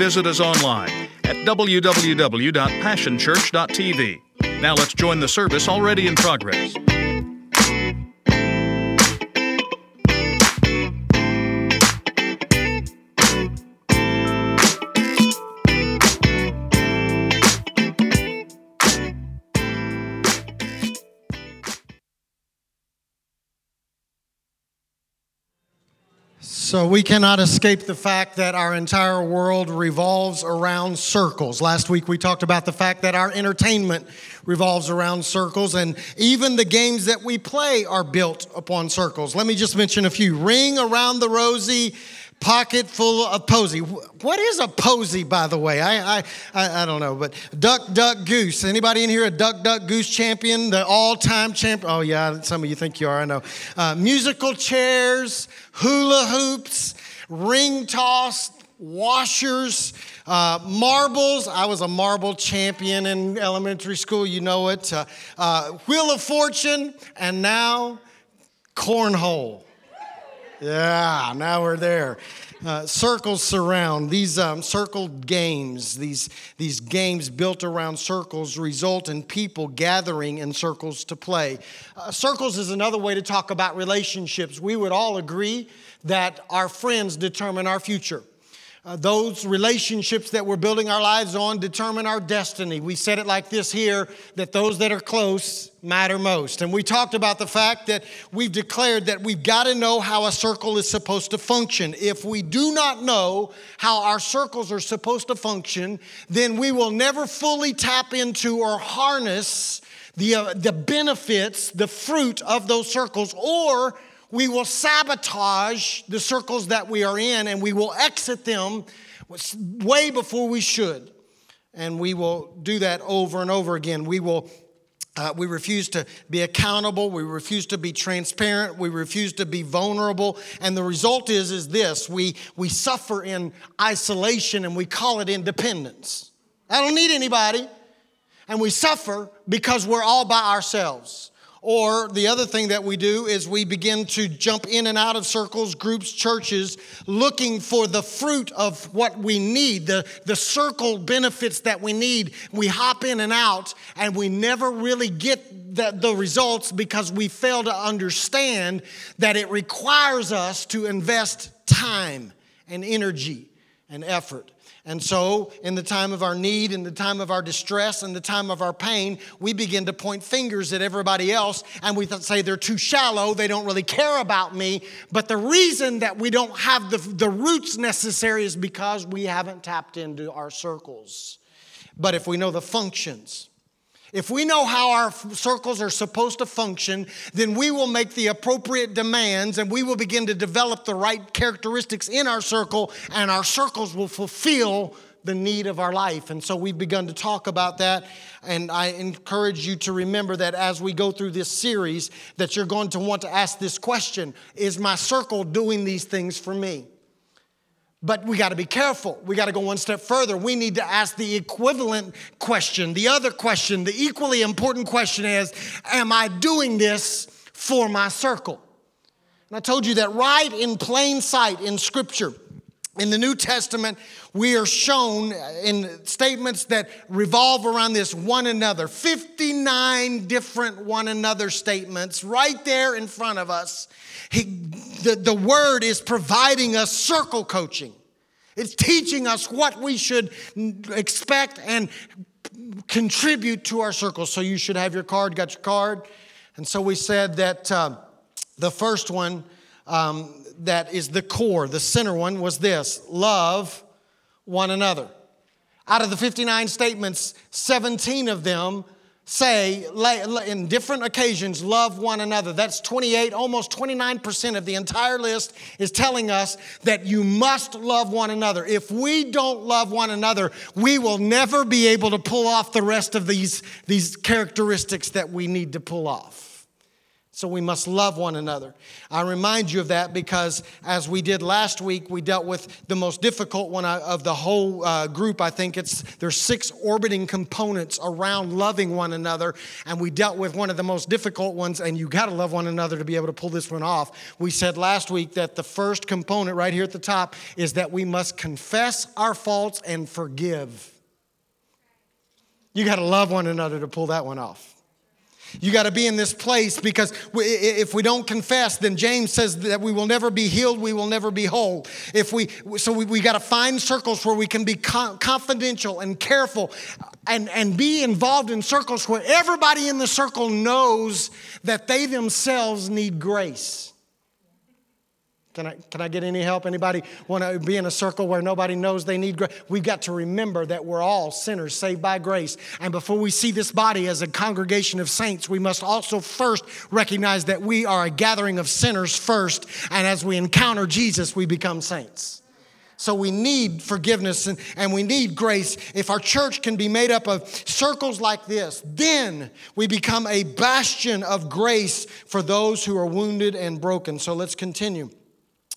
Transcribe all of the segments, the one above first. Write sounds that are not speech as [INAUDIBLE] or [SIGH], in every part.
visit us online at www.passionchurch.tv. Now let's join the service already in progress. So, we cannot escape the fact that our entire world revolves around circles. Last week, we talked about the fact that our entertainment revolves around circles, and even the games that we play are built upon circles. Let me just mention a few Ring Around the Rosie pocket full of posy. What is a posy, by the way? I, I, I, don't know, but duck, duck, goose. Anybody in here a duck, duck, goose champion? The all-time champion? Oh yeah, some of you think you are. I know. Uh, musical chairs, hula hoops, ring toss, washers, uh, marbles. I was a marble champion in elementary school. You know it. Uh, uh Wheel of Fortune, and now cornhole. Yeah, now we're there. Uh, circles surround. These um, circled games, these, these games built around circles, result in people gathering in circles to play. Uh, circles is another way to talk about relationships. We would all agree that our friends determine our future. Uh, those relationships that we're building our lives on determine our destiny. We said it like this here that those that are close matter most. And we talked about the fact that we've declared that we've got to know how a circle is supposed to function. If we do not know how our circles are supposed to function, then we will never fully tap into or harness the, uh, the benefits, the fruit of those circles, or we will sabotage the circles that we are in and we will exit them way before we should. And we will do that over and over again. We will uh, we refuse to be accountable. We refuse to be transparent. We refuse to be vulnerable. And the result is, is this we, we suffer in isolation and we call it independence. I don't need anybody. And we suffer because we're all by ourselves. Or the other thing that we do is we begin to jump in and out of circles, groups, churches, looking for the fruit of what we need, the, the circle benefits that we need. We hop in and out, and we never really get the, the results because we fail to understand that it requires us to invest time and energy and effort. And so, in the time of our need, in the time of our distress, in the time of our pain, we begin to point fingers at everybody else and we say they're too shallow, they don't really care about me. But the reason that we don't have the, the roots necessary is because we haven't tapped into our circles. But if we know the functions, if we know how our circles are supposed to function, then we will make the appropriate demands and we will begin to develop the right characteristics in our circle, and our circles will fulfill the need of our life. And so we've begun to talk about that. And I encourage you to remember that as we go through this series, that you're going to want to ask this question Is my circle doing these things for me? But we got to be careful. We got to go one step further. We need to ask the equivalent question. The other question, the equally important question is Am I doing this for my circle? And I told you that right in plain sight in Scripture. In the New Testament, we are shown in statements that revolve around this one another 59 different one another statements right there in front of us he, the, the word is providing us circle coaching. It's teaching us what we should expect and contribute to our circle. So you should have your card, got your card. And so we said that uh, the first one um, that is the core, the center one, was this love one another. Out of the 59 statements, 17 of them say in different occasions love one another. That's 28 almost 29% of the entire list is telling us that you must love one another. If we don't love one another we will never be able to pull off the rest of these, these characteristics that we need to pull off So we must love one another. I remind you of that because, as we did last week, we dealt with the most difficult one of the whole uh, group. I think it's there's six orbiting components around loving one another, and we dealt with one of the most difficult ones. And you got to love one another to be able to pull this one off. We said last week that the first component, right here at the top, is that we must confess our faults and forgive. You got to love one another to pull that one off. You got to be in this place because if we don't confess, then James says that we will never be healed, we will never be whole. If we, so we, we got to find circles where we can be confidential and careful and, and be involved in circles where everybody in the circle knows that they themselves need grace. Can I, can I get any help? Anybody want to be in a circle where nobody knows they need grace? We've got to remember that we're all sinners saved by grace. And before we see this body as a congregation of saints, we must also first recognize that we are a gathering of sinners first. And as we encounter Jesus, we become saints. So we need forgiveness and, and we need grace. If our church can be made up of circles like this, then we become a bastion of grace for those who are wounded and broken. So let's continue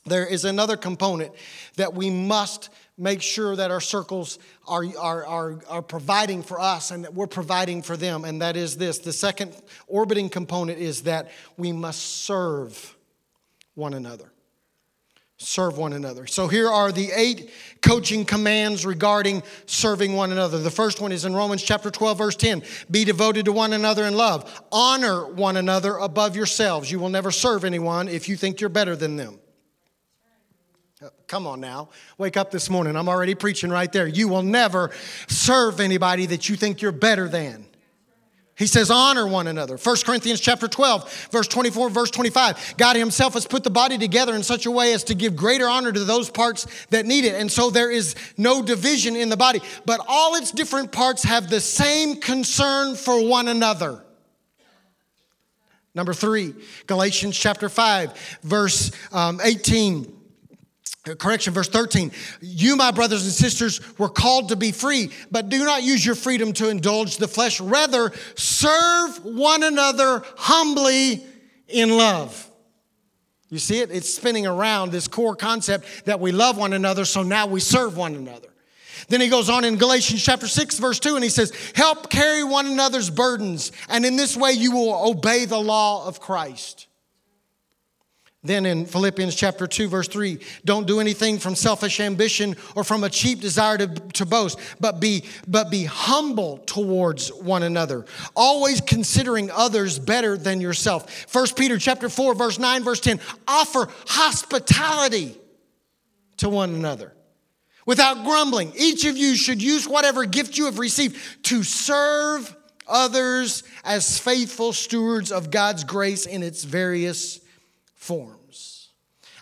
there is another component that we must make sure that our circles are, are, are, are, providing for us and that we're providing for them, and that is this. The second orbiting component is that we must serve one another. Serve one another. So here are the eight coaching commands regarding serving one another. The first one is in Romans chapter 12, verse 10 Be devoted to one another in love, honor one another above yourselves. You will never serve anyone if you think you're better than them. Come on now. Wake up this morning. I'm already preaching right there. You will never serve anybody that you think you're better than. He says, honor one another. 1 Corinthians chapter 12, verse 24, verse 25. God himself has put the body together in such a way as to give greater honor to those parts that need it. And so there is no division in the body, but all its different parts have the same concern for one another. Number three, Galatians chapter 5, verse um, 18 correction, verse 13. You, my brothers and sisters, were called to be free, but do not use your freedom to indulge the flesh. Rather, serve one another humbly in love. You see it? It's spinning around this core concept that we love one another, so now we serve one another. Then he goes on in Galatians chapter 6, verse 2, and he says, Help carry one another's burdens, and in this way you will obey the law of Christ. Then in Philippians chapter 2, verse 3, don't do anything from selfish ambition or from a cheap desire to, to boast, but be, but be humble towards one another, always considering others better than yourself. 1 Peter chapter 4, verse 9, verse 10, offer hospitality to one another. Without grumbling, each of you should use whatever gift you have received to serve others as faithful stewards of God's grace in its various forms.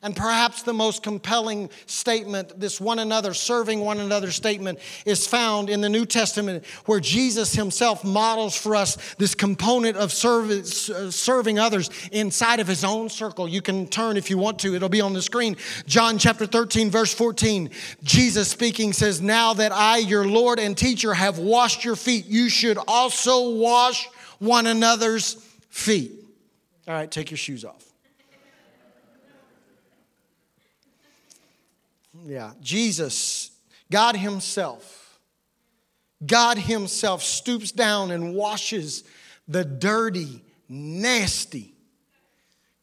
And perhaps the most compelling statement, this one another, serving one another statement, is found in the New Testament where Jesus himself models for us this component of service, uh, serving others inside of his own circle. You can turn if you want to, it'll be on the screen. John chapter 13, verse 14. Jesus speaking says, Now that I, your Lord and teacher, have washed your feet, you should also wash one another's feet. All right, take your shoes off. Yeah, Jesus, God Himself, God Himself stoops down and washes the dirty, nasty.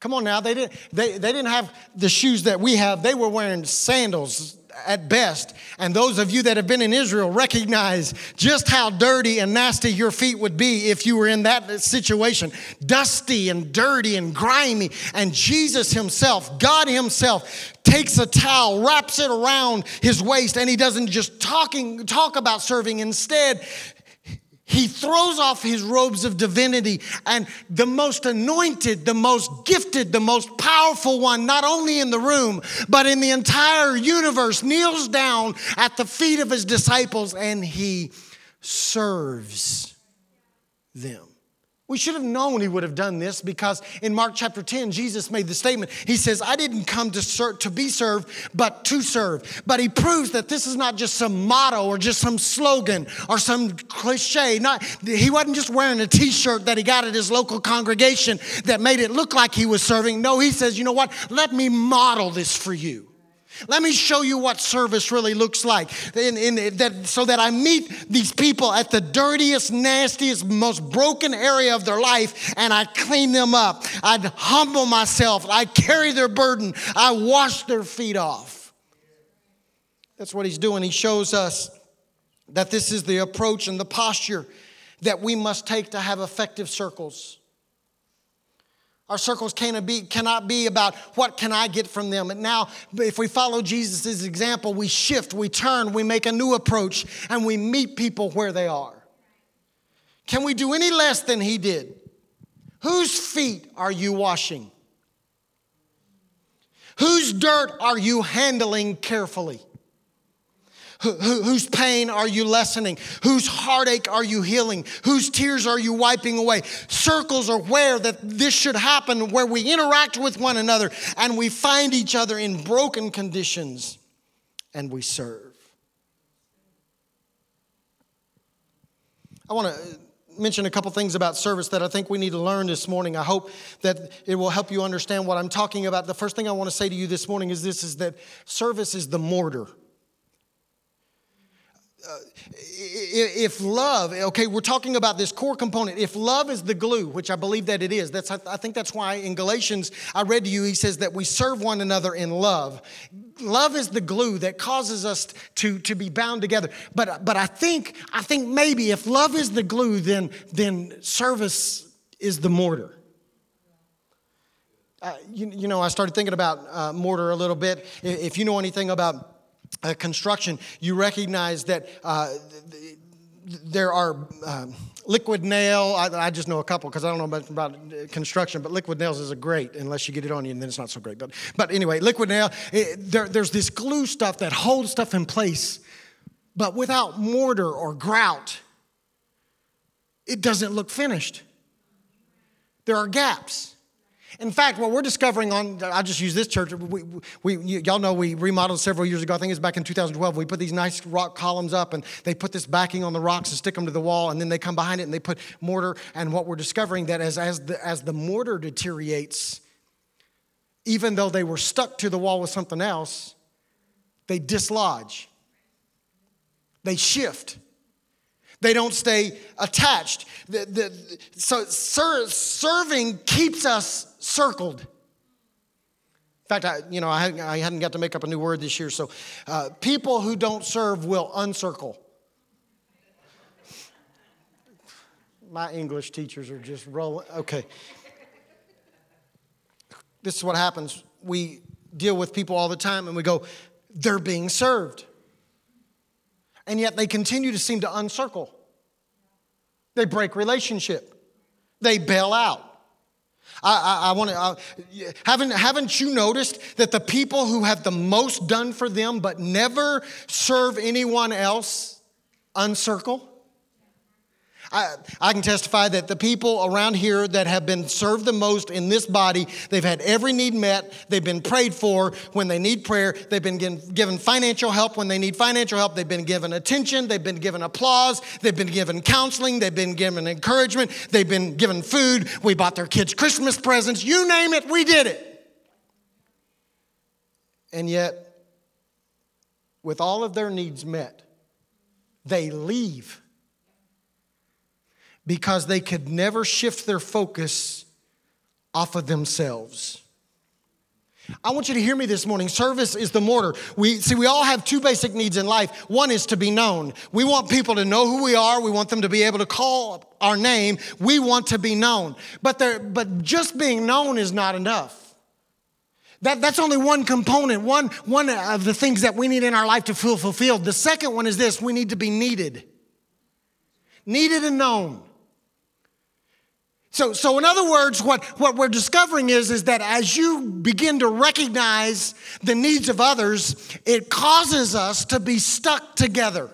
Come on now, they didn't, they, they didn't have the shoes that we have. They were wearing sandals at best. And those of you that have been in Israel recognize just how dirty and nasty your feet would be if you were in that situation. Dusty and dirty and grimy. And Jesus Himself, God Himself, takes a towel, wraps it around his waist, and he doesn't just talking, talk about serving. Instead, he throws off his robes of divinity, and the most anointed, the most gifted, the most powerful one, not only in the room, but in the entire universe, kneels down at the feet of his disciples and he serves them. We should have known he would have done this because in Mark chapter 10, Jesus made the statement. He says, I didn't come to, serve, to be served, but to serve. But he proves that this is not just some motto or just some slogan or some cliche. Not, he wasn't just wearing a t shirt that he got at his local congregation that made it look like he was serving. No, he says, you know what? Let me model this for you. Let me show you what service really looks like. In, in, that, so that I meet these people at the dirtiest, nastiest, most broken area of their life and I clean them up. I humble myself. I carry their burden. I wash their feet off. That's what he's doing. He shows us that this is the approach and the posture that we must take to have effective circles. Our circles cannot be, cannot be about what can I get from them. And now, if we follow Jesus' example, we shift, we turn, we make a new approach, and we meet people where they are. Can we do any less than he did? Whose feet are you washing? Whose dirt are you handling carefully? Whose pain are you lessening? Whose heartache are you healing? Whose tears are you wiping away? Circles are where that this should happen, where we interact with one another and we find each other in broken conditions and we serve. I want to uh, mention a couple things about service that I think we need to learn this morning. I hope that it will help you understand what I'm talking about. The first thing I want to say to you this morning is this is that service is the mortar if love, okay, we're talking about this core component. If love is the glue, which I believe that it is, that's, I think that's why in Galatians, I read to you, he says that we serve one another in love. Love is the glue that causes us to, to be bound together. But, but I think, I think maybe if love is the glue, then, then service is the mortar. Uh, you, you, know, I started thinking about uh, mortar a little bit. If you know anything about uh, construction, you recognize that uh, there are uh, liquid nail. I, I, just know a couple because I don't know much about construction, but liquid nails is a great unless you get it on you, and then it's not so great. But, but anyway, liquid nail, it, there, there's this glue stuff that holds stuff in place, but without mortar or grout, it doesn't look finished. There are gaps. In fact, what we're discovering on, I'll just use this church. We, we, y'all know we remodeled several years ago. I think it was back in 2012. We put these nice rock columns up and they put this backing on the rocks and stick them to the wall. And then they come behind it and they put mortar. And what we're discovering that as, as, the, as the mortar deteriorates, even though they were stuck to the wall with something else, they dislodge, they shift. They don't stay attached. The, the, so ser, serving keeps us circled. In fact, I, you know, I hadn't, I hadn't got to make up a new word this year. So, uh, people who don't serve will uncircle. My English teachers are just rolling. Okay. This is what happens. We deal with people all the time and we go, they're being served. And yet they continue to seem to uncircle. They break relationship. They bail out. I, I, I want to, haven't, haven't you noticed that the people who have the most done for them but never serve anyone else uncircle? I, I, can testify that the people around here that have been served the most in this body, they've had every need met. They've been prayed for when they need prayer. They've been given financial help when they need financial help. They've been given attention. They've been given applause. They've been given counseling. They've been given encouragement. They've been given food. We bought their kids Christmas presents. You name it, we did it. And yet, with all of their needs met, they leave because they could never shift their focus off of themselves. I want you to hear me this morning. Service is the mortar. We see we all have two basic needs in life. One is to be known. We want people to know who we are. We want them to be able to call our name. We want to be known. But there, but just being known is not enough. That, that's only one component, one, one of the things that we need in our life to feel fulfilled. The second one is this we need to be needed. Needed and known. So, so in other words, what, what we're discovering is, is that as you begin to recognize the needs of others, it causes us to be stuck together.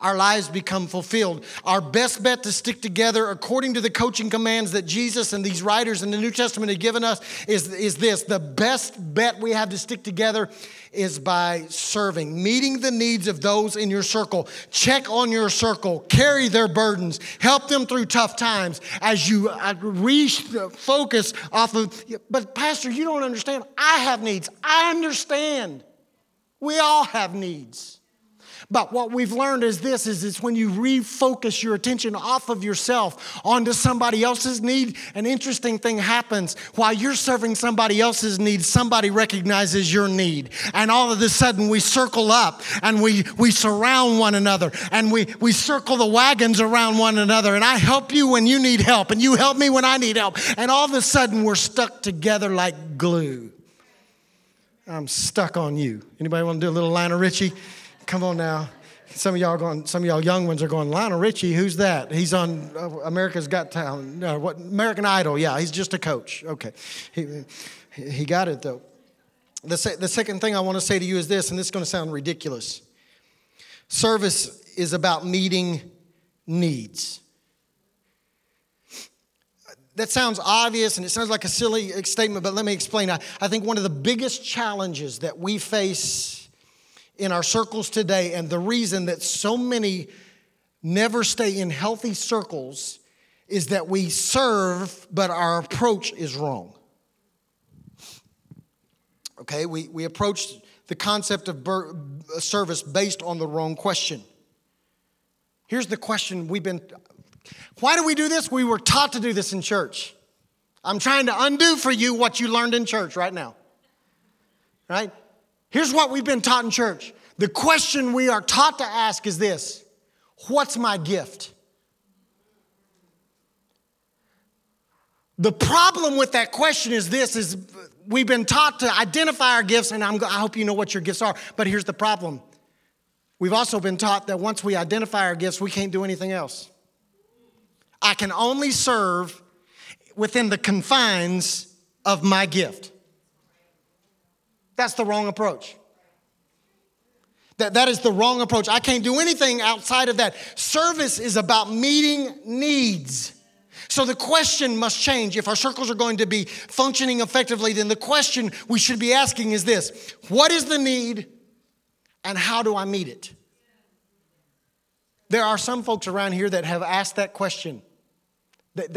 Our lives become fulfilled. Our best bet to stick together, according to the coaching commands that Jesus and these writers in the New Testament have given us, is, is this the best bet we have to stick together is by serving, meeting the needs of those in your circle. Check on your circle, carry their burdens, help them through tough times as you uh, refocus off of. But, Pastor, you don't understand. I have needs. I understand. We all have needs. But what we've learned is this is it's when you refocus your attention off of yourself onto somebody else's need, an interesting thing happens. While you're serving somebody else's need, somebody recognizes your need. And all of a sudden we circle up and we, we surround one another and we, we circle the wagons around one another. And I help you when you need help and you help me when I need help. And all of a sudden we're stuck together like glue. I'm stuck on you. Anybody want to do a little Lionel Richie? Come on now. Some of y'all going. Some of y'all young ones are going. Lionel Richie, who's that? He's on uh, America's Got Talent. No, what? American Idol. Yeah, he's just a coach. Okay, he he got it though. The se- the second thing I want to say to you is this, and this is going to sound ridiculous. Service is about meeting needs. That sounds obvious and it sounds like a silly statement, but let me explain. I, I think one of the biggest challenges that we face in our circles today, and the reason that so many never stay in healthy circles is that we serve, but our approach is wrong. Okay, we, we approach the concept of ber- uh, service based on the wrong question. Here's the question we've been why do we do this? We were taught to do this in church. I'm trying to undo for you what you learned in church right now. Right? Here's what we've been taught in church. The question we are taught to ask is this What's my gift? The problem with that question is this is we've been taught to identify our gifts and I'm, I hope you know what your gifts are, but here's the problem. We've also been taught that once we identify our gifts, we can't do anything else. I can only serve within the confines of my gift. That's the wrong approach. That, that is the wrong approach. I can't do anything outside of that. Service is about meeting needs. So the question must change. If our circles are going to be functioning effectively, then the question we should be asking is this What is the need and how do I meet it? There are some folks around here that have asked that question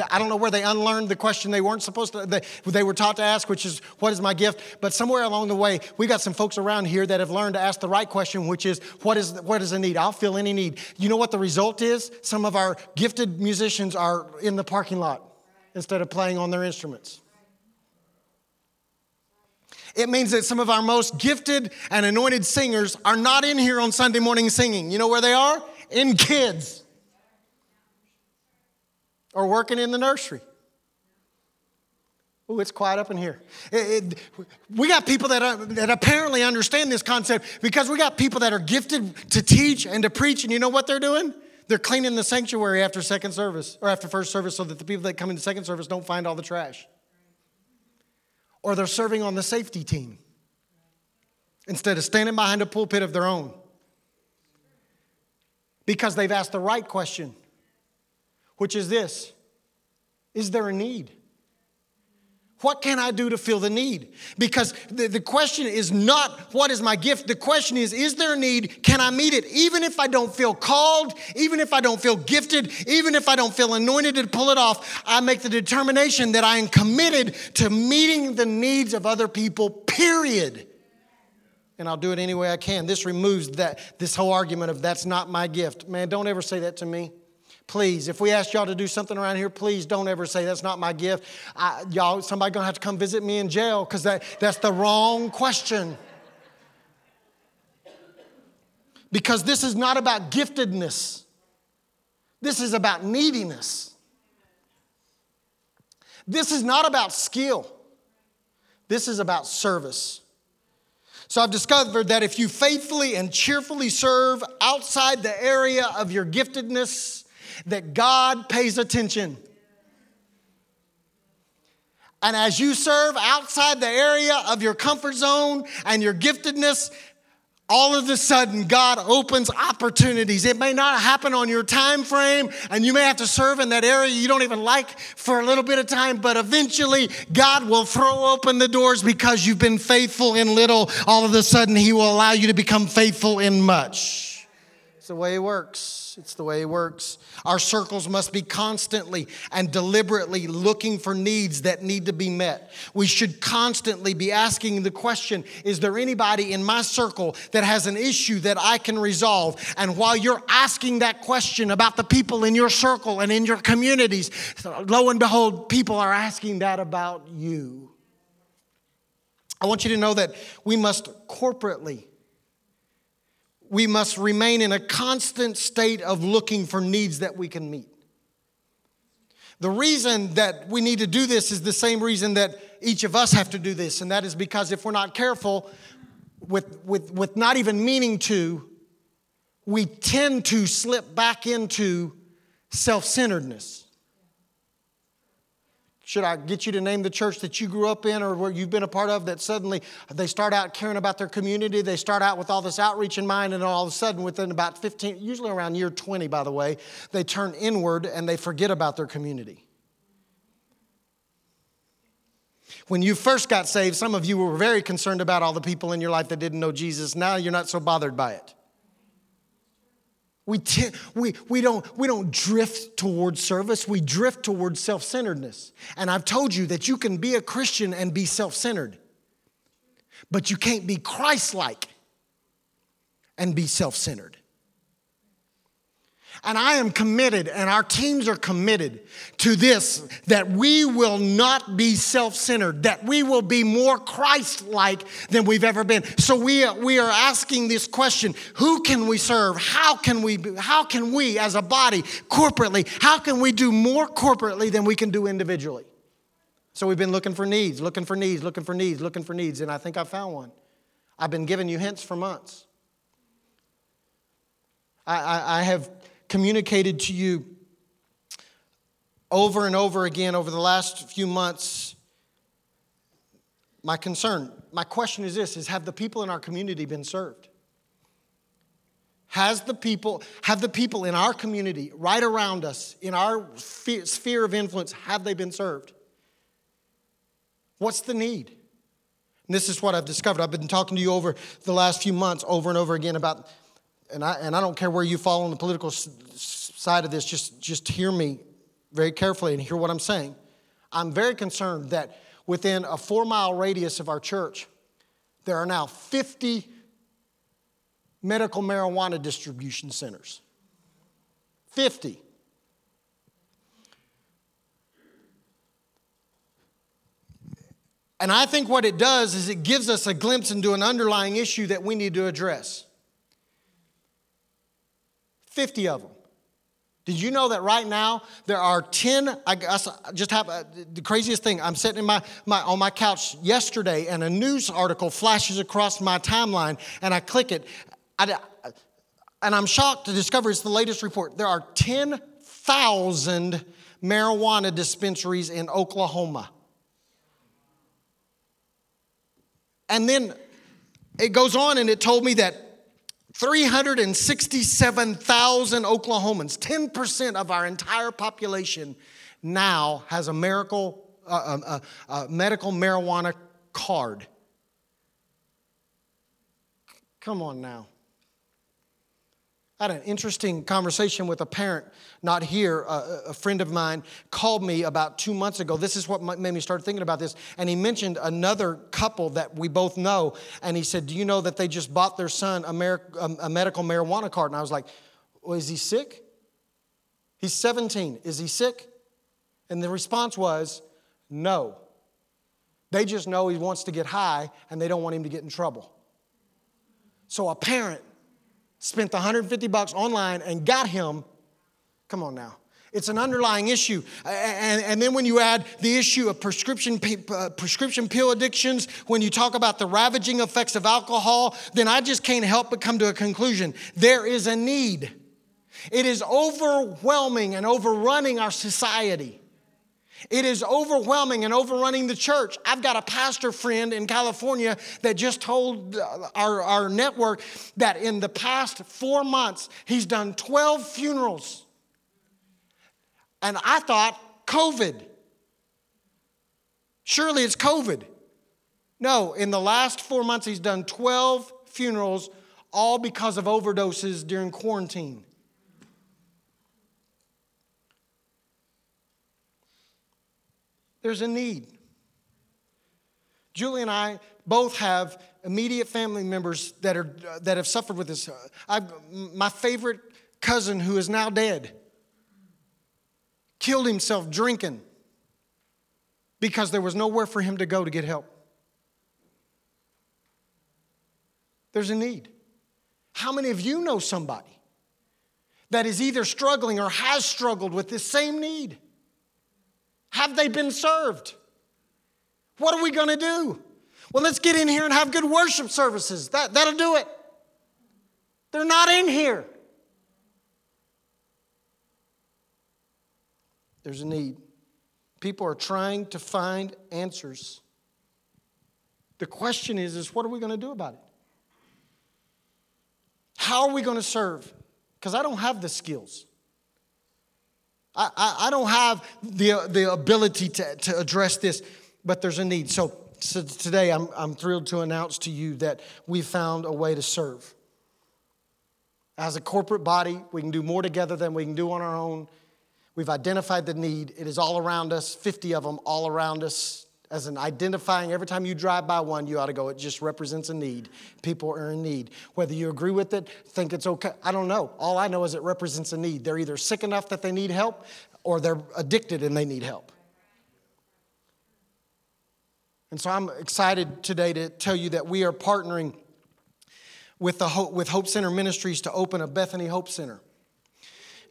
I don't know where they unlearned the question they weren't supposed to, they, they were taught to ask, which is, What is my gift? But somewhere along the way, we got some folks around here that have learned to ask the right question, which is, What is, what is a need? I'll fill any need. You know what the result is? Some of our gifted musicians are in the parking lot instead of playing on their instruments. It means that some of our most gifted and anointed singers are not in here on Sunday morning singing. You know where they are? In kids or working in the nursery. Oh, it's quiet up in here. Eh, eh, it, it, we got people that, are, that apparently understand this concept because we got people that are gifted to teach and to preach, and you know what they're doing? They're cleaning the sanctuary after second service or after first service so that the people that come into second service don't find all the trash. Or they're serving on the safety team instead of standing behind a pulpit of their own because they've asked the right question which is this Is there a need? What can I do to fill the need? Because the, the question is not what is my gift. The question is, is there a need? Can I meet it? Even if I don't feel called, even if I don't feel gifted, even if I don't feel anointed to pull it off, I make the determination that I am committed to meeting the needs of other people, period. And I'll do it any way I can. This removes that this whole argument of that's not my gift. Man, don't ever say that to me. Please, if we ask y'all to do something around here, please don't ever say that's not my gift. I, y'all, somebody gonna have to come visit me in jail because that, that's the wrong question. Because this is not about giftedness. This is about neediness. This is not about skill. This is about service. So I've discovered that if you faithfully and cheerfully serve outside the area of your giftedness, that God pays attention. And as you serve outside the area of your comfort zone and your giftedness, all of a sudden God opens opportunities. It may not happen on your time frame and you may have to serve in that area you don't even like for a little bit of time, but eventually God will throw open the doors because you've been faithful in little. All of a sudden he will allow you to become faithful in much. It's the way it works. It's the way it works. Our circles must be constantly and deliberately looking for needs that need to be met. We should constantly be asking the question Is there anybody in my circle that has an issue that I can resolve? And while you're asking that question about the people in your circle and in your communities, lo and behold, people are asking that about you. I want you to know that we must corporately we must remain in a constant state of looking for needs that we can meet. The reason that we need to do this is the same reason that each of us have to do this, and that is because if we're not careful, with, with, with not even meaning to, we tend to slip back into self centeredness. Should I get you to name the church that you grew up in or where you've been a part of that suddenly they start out caring about their community? They start out with all this outreach in mind, and all of a sudden, within about 15, usually around year 20, by the way, they turn inward and they forget about their community. When you first got saved, some of you were very concerned about all the people in your life that didn't know Jesus. Now you're not so bothered by it. We, t- we, we, don't, we don't drift towards service, we drift towards self centeredness. And I've told you that you can be a Christian and be self centered, but you can't be Christ like and be self centered. And I am committed, and our teams are committed to this that we will not be self centered, that we will be more Christ like than we've ever been. So we, we are asking this question who can we serve? How can we, how can we as a body, corporately, how can we do more corporately than we can do individually? So we've been looking for needs, looking for needs, looking for needs, looking for needs, and I think I found one. I've been giving you hints for months. I, I, I have communicated to you over and over again over the last few months my concern my question is this is have the people in our community been served? Has the people have the people in our community right around us in our sphere of influence have they been served? What's the need? And this is what i've discovered. I've been talking to you over the last few months over and over again about and I, and I don't care where you fall on the political side of this, just, just hear me very carefully and hear what I'm saying. I'm very concerned that within a four mile radius of our church, there are now 50 medical marijuana distribution centers. 50. And I think what it does is it gives us a glimpse into an underlying issue that we need to address. 50 of them. Did you know that right now there are 10? I just have uh, the craziest thing. I'm sitting in my, my, on my couch yesterday and a news article flashes across my timeline and I click it. I, and I'm shocked to discover it's the latest report. There are 10,000 marijuana dispensaries in Oklahoma. And then it goes on and it told me that 367,000 Oklahomans, 10% of our entire population now has a, miracle, uh, uh, uh, medical marijuana card. Come on now. I had an interesting conversation with a parent, not here, uh, a friend of mine called me about two months ago. This is what made me start thinking about this. And he mentioned another couple that we both know. And he said, Do you know that they just bought their son a, a medical marijuana card? And I was like, Well, is he sick? He's 17. Is he sick? And the response was, No. They just know he wants to get high and they don't want him to get in trouble. So a parent spent the 150 bucks online and got him. Come on now. It's an underlying issue. And, and then when you add the issue of prescription, uh, prescription pill addictions, when you talk about the ravaging effects of alcohol, then I just can't help but come to a conclusion. There is a need. It is overwhelming and overrunning our society. It is overwhelming and overrunning the church. I've got a pastor friend in California that just told uh, our, our network that in the past four months, he's done 12 funerals. And I thought, COVID. Surely it's COVID. No, in the last four months, he's done 12 funerals, all because of overdoses during quarantine. There's a need. Julie and I both have immediate family members that, are, that have suffered with this. I've, my favorite cousin, who is now dead, killed himself drinking because there was nowhere for him to go to get help. There's a need. How many of you know somebody that is either struggling or has struggled with this same need? Have they been served? What are we going to do? Well, let's get in here and have good worship services. That, that'll do it. They're not in here. There's a need. People are trying to find answers. The question is, is what are we going to do about it? How are we going to serve? Because I don't have the skills. I, I, I, don't have the, the ability to, to address this, but there's a need. So, so today I'm, I'm thrilled to announce to you that we found a way to serve. As a corporate body, we can do more together than we can do on our own. We've identified the need. It is all around us, 50 of them all around us. As an identifying, every time you drive by one, you ought to go, it just represents a need. People are in need. Whether you agree with it, think it's okay, I don't know. All I know is it represents a need. They're either sick enough that they need help or they're addicted and they need help. And so I'm excited today to tell you that we are partnering with, the Hope, with Hope Center Ministries to open a Bethany Hope Center.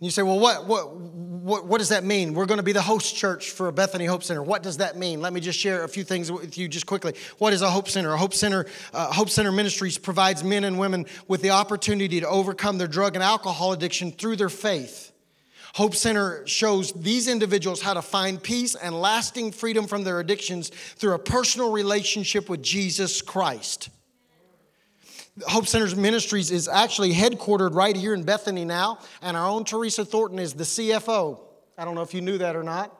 And you say, well, what, what, what, what does that mean? We're going to be the host church for a Bethany Hope Center. What does that mean? Let me just share a few things with you just quickly. What is a Hope Center? A Hope Center, uh, Hope Center Ministries provides men and women with the opportunity to overcome their drug and alcohol addiction through their faith. Hope Center shows these individuals how to find peace and lasting freedom from their addictions through a personal relationship with Jesus Christ. Hope Center's Ministries is actually headquartered right here in Bethany now, and our own Teresa Thornton is the CFO. I don't know if you knew that or not.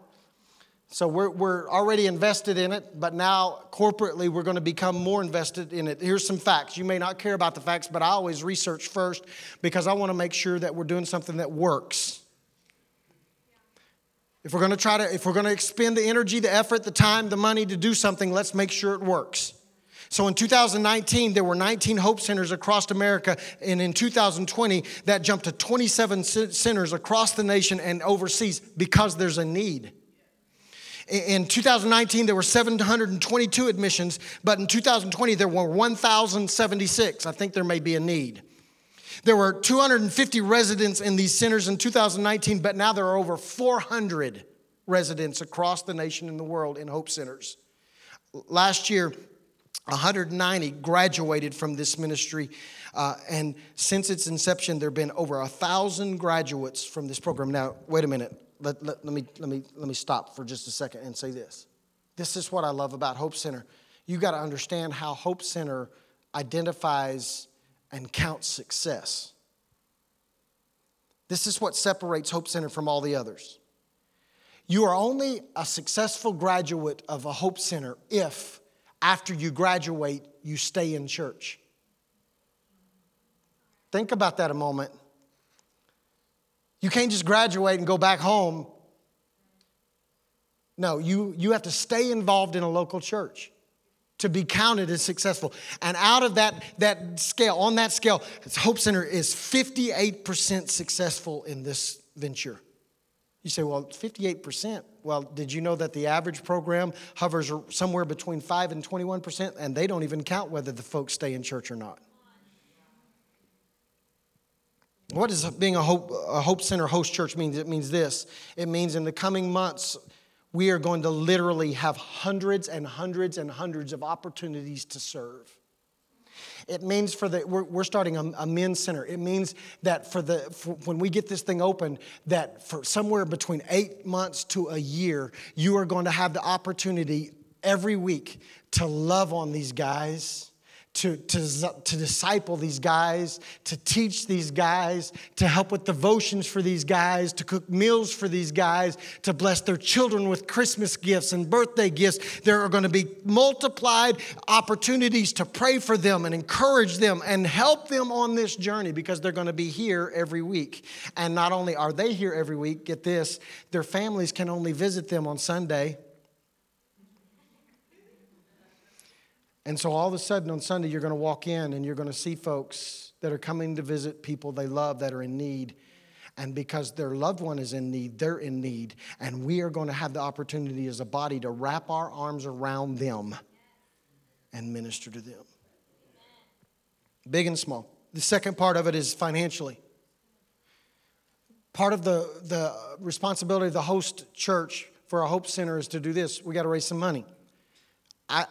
So we're, we're already invested in it, but now corporately we're going to become more invested in it. Here's some facts. You may not care about the facts, but I always research first because I want to make sure that we're doing something that works. If we're going to try to, if we're going to expend the energy, the effort, the time, the money to do something, let's make sure it works. So in 2019, there were 19 Hope Centers across America, and in 2020, that jumped to 27 centers across the nation and overseas because there's a need. In 2019, there were 722 admissions, but in 2020, there were 1,076. I think there may be a need. There were 250 residents in these centers in 2019, but now there are over 400 residents across the nation and the world in Hope Centers. Last year, 190 graduated from this ministry. Uh, and since its inception, there have been over a thousand graduates from this program. Now, wait a minute. Let, let, let, me, let, me, let me stop for just a second and say this. This is what I love about Hope Center. You got to understand how Hope Center identifies and counts success. This is what separates Hope Center from all the others. You are only a successful graduate of a Hope Center if after you graduate, you stay in church. Think about that a moment. You can't just graduate and go back home. No, you, you have to stay involved in a local church to be counted as successful. And out of that, that scale, on that scale, Hope Center is 58% successful in this venture. You say, well, 58%. Well, did you know that the average program hovers somewhere between 5 and 21%, and they don't even count whether the folks stay in church or not? What does being a Hope, a Hope Center host church mean? It means this it means in the coming months, we are going to literally have hundreds and hundreds and hundreds of opportunities to serve. It means for the, we're, we're starting a, a men's center. It means that for the, for when we get this thing open, that for somewhere between eight months to a year, you are going to have the opportunity every week to love on these guys to, to, to disciple these guys, to teach these guys, to help with devotions for these guys, to cook meals for these guys, to bless their children with Christmas gifts and birthday gifts. There are going to be multiplied opportunities to pray for them and encourage them and help them on this journey because they're going to be here every week. And not only are they here every week, get this, their families can only visit them on Sunday And so all of a sudden on Sunday, you're going to walk in and you're going to see folks that are coming to visit people they love that are in need. And because their loved one is in need, they're in need. And we are going to have the opportunity as a body to wrap our arms around them and minister to them. Big and small. The second part of it is financially. Part of the, the responsibility of the host church for a Hope Center is to do this. We got to raise some money. I,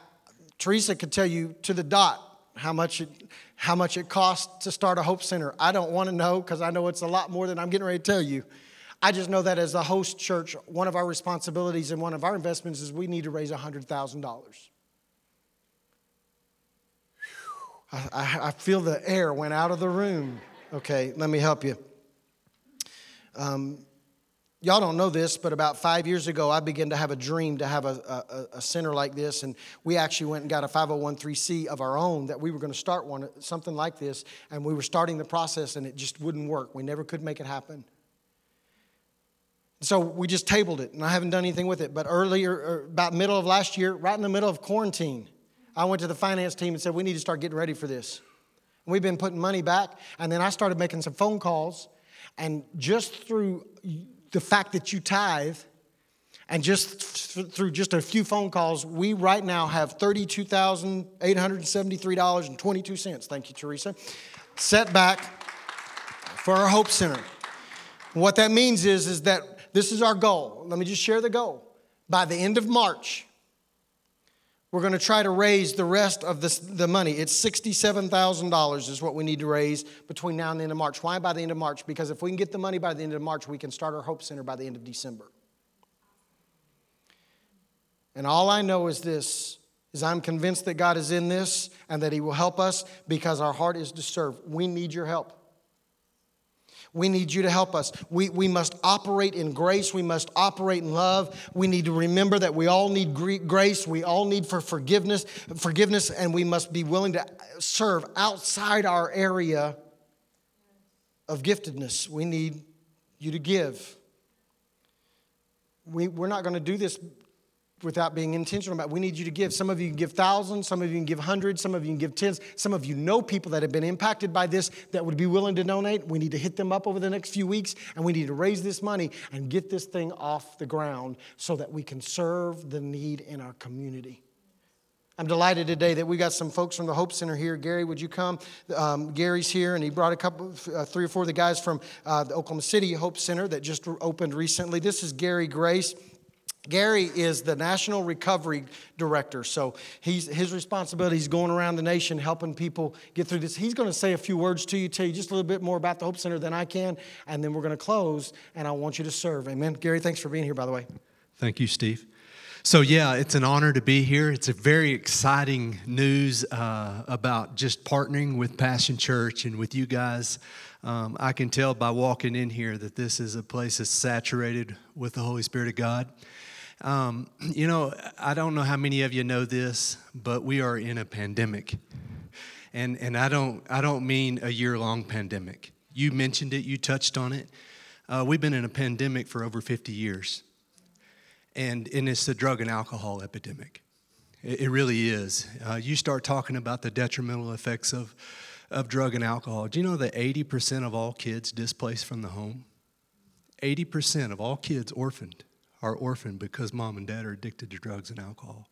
Teresa could tell you to the dot how much it, how much it costs to start a Hope Center. I don't want to know because I know it's a lot more than I'm getting ready to tell you. I just know that as the host church, one of our responsibilities and one of our investments is we need to raise $100,000. I, I, feel the air went out of the room. Okay, let me help you. Um, Y'all don't know this, but about five years ago, I began to have a dream to have a, a, a, center like this. And we actually went and got a 501c of our own that we were going to start one, something like this. And we were starting the process, and it just wouldn't work. We never could make it happen. So we just tabled it, and I haven't done anything with it. But earlier, er, about middle of last year, right in the middle of quarantine, I went to the finance team and said, We need to start getting ready for this. And we've been putting money back. And then I started making some phone calls. And just through the fact that you tithe, and just through just a few phone calls, we right now have $32,873.22. Thank you, Teresa. Set back for our Hope Center. What that means is, is that this is our goal. Let me just share the goal. By the end of March, we're going to try to raise the rest of this, the money. It's $67,000 is what we need to raise between now and the end of March. Why by the end of March? Because if we can get the money by the end of March, we can start our Hope Center by the end of December. And all I know is this is I'm convinced that God is in this and that he will help us because our heart is to serve. We need your help. We need you to help us. We, we must operate in grace. We must operate in love. We need to remember that we all need grace. We all need for forgiveness, forgiveness, and we must be willing to serve outside our area of giftedness. We need you to give. We, we're not going to do this without being intentional about it. We need you to give. Some of you can give thousands, some of you can give hundreds, some of you can give tens. Some of you know people that have been impacted by this that would be willing to donate. We need to hit them up over the next few weeks and we need to raise this money and get this thing off the ground so that we can serve the need in our community. I'm delighted today that we got some folks from the Hope Center here. Gary, would you come? Um, Gary's here, and he brought a couple, uh, three or four of the guys from uh, the Oklahoma City Hope Center that just opened recently. This is Gary Grace. Gary is the National Recovery Director, so he's, his responsibility is going around the nation helping people get through this. He's going to say a few words to you, tell you just a little bit more about the Hope Center than I can, and then we're going to close, and I want you to serve. Amen. Gary, thanks for being here, by the way. Thank you, Steve. So, yeah, it's an honor to be here. It's a very exciting news uh, about just partnering with Passion Church and with you guys. Um, I can tell by walking in here that this is a place that's saturated with the Holy Spirit of God. Um, [CLEARS THROAT] you know, I don't know how many of you know this, but we are in a pandemic. And, and I, don't, I don't mean a year long pandemic. You mentioned it, you touched on it. Uh, we've been in a pandemic for over 50 years. And, and it's the drug and alcohol epidemic. It, it really is. Uh, you start talking about the detrimental effects of, of drug and alcohol. Do you know that 80% of all kids displaced from the home? 80% of all kids orphaned are orphaned because mom and dad are addicted to drugs and alcohol.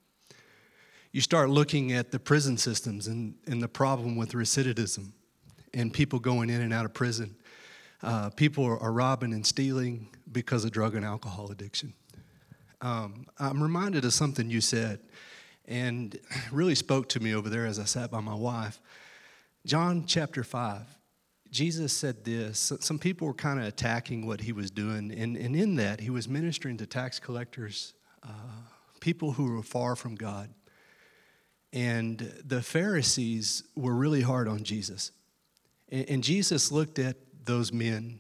You start looking at the prison systems and, and the problem with recidivism and people going in and out of prison. Uh, people are, robbing and stealing because of drug and alcohol addiction. Um, I'm reminded of something you said and really spoke to me over there as I sat by my wife. John chapter 5, Jesus said this. Some people were kind of attacking what he was doing, and, and in that, he was ministering to tax collectors, uh, people who were far from God. And the Pharisees were really hard on Jesus. And, and Jesus looked at those men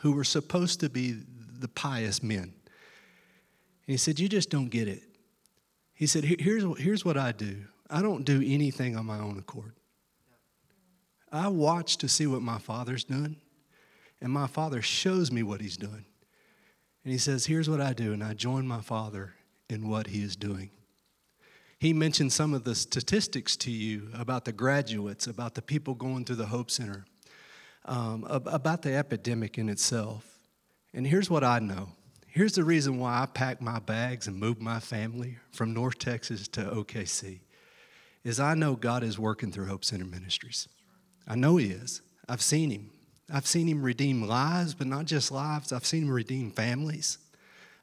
who were supposed to be the pious men. And he said, You just don't get it. He said, here's, here's what I do I don't do anything on my own accord. I watch to see what my father's doing, and my father shows me what he's doing. And he says, Here's what I do, and I join my father in what he is doing. He mentioned some of the statistics to you about the graduates, about the people going through the Hope Center, um, about the epidemic in itself. And here's what I know. Here's the reason why I packed my bags and moved my family from North Texas to OKC is I know God is working through Hope Center Ministries. I know He is. I've seen Him. I've seen Him redeem lives, but not just lives. I've seen Him redeem families.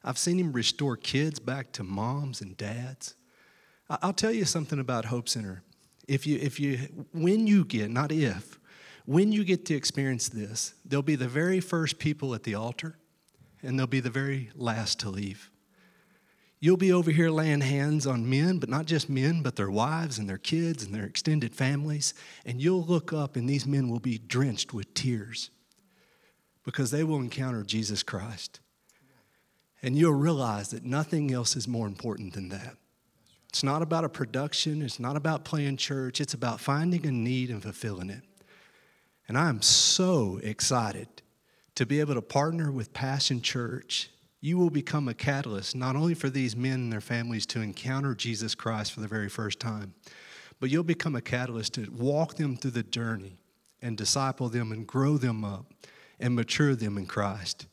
I've seen Him restore kids back to moms and dads. I'll tell you something about Hope Center. If you, if you, when you get, not if, when you get to experience this, they'll be the very first people at the altar, and they'll be the very last to leave. You'll be over here laying hands on men, but not just men, but their wives and their kids and their extended families. And you'll look up, and these men will be drenched with tears because they will encounter Jesus Christ. And you'll realize that nothing else is more important than that. It's not about a production, it's not about playing church, it's about finding a need and fulfilling it. And I am so excited to be able to partner with Passion Church you will become a catalyst not only for these men and their families to encounter Jesus Christ for the very first time, but you'll become a catalyst to walk them through the journey and disciple them and grow them up and mature them in Christ.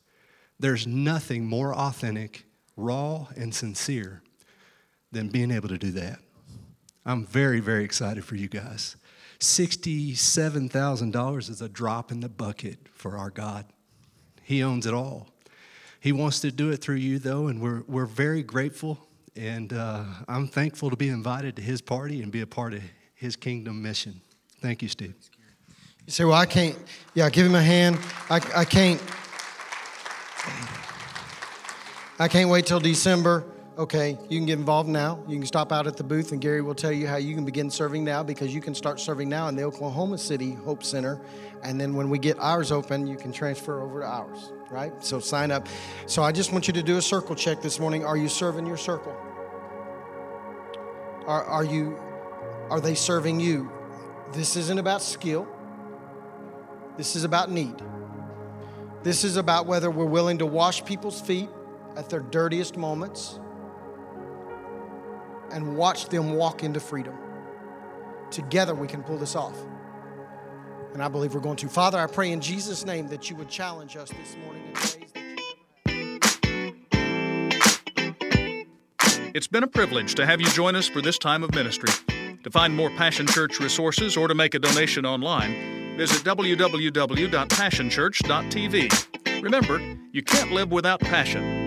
There's nothing more authentic, raw, and sincere than being able to do that. I'm very, very excited for you guys. $67,000 is a drop in the bucket for our God. He owns it all. He wants to do it through you, though, and we're, we're very grateful. And uh, I'm thankful to be invited to his party and be a part of his kingdom mission. Thank you, Steve. You say, Well, I can't, yeah, give him a hand. I, I can't. I can't wait till December. Okay, you can get involved now. You can stop out at the booth, and Gary will tell you how you can begin serving now because you can start serving now in the Oklahoma City Hope Center. And then when we get ours open, you can transfer over to ours right? So sign up. So I just want you to do a circle check this morning. Are you serving your circle? Are, are you are they serving you? This isn't about skill. This is about need. This is about whether we're willing to wash people's feet at their dirtiest moments and watch them walk into freedom. Together we can pull this off. And I believe we're going to. Father, I pray in Jesus' name that you would challenge us this morning in ways It's been a privilege to have you join us for this time of ministry. To find more Passion Church resources or to make a donation online, visit www.passionchurch.tv. Remember, you can't live without passion.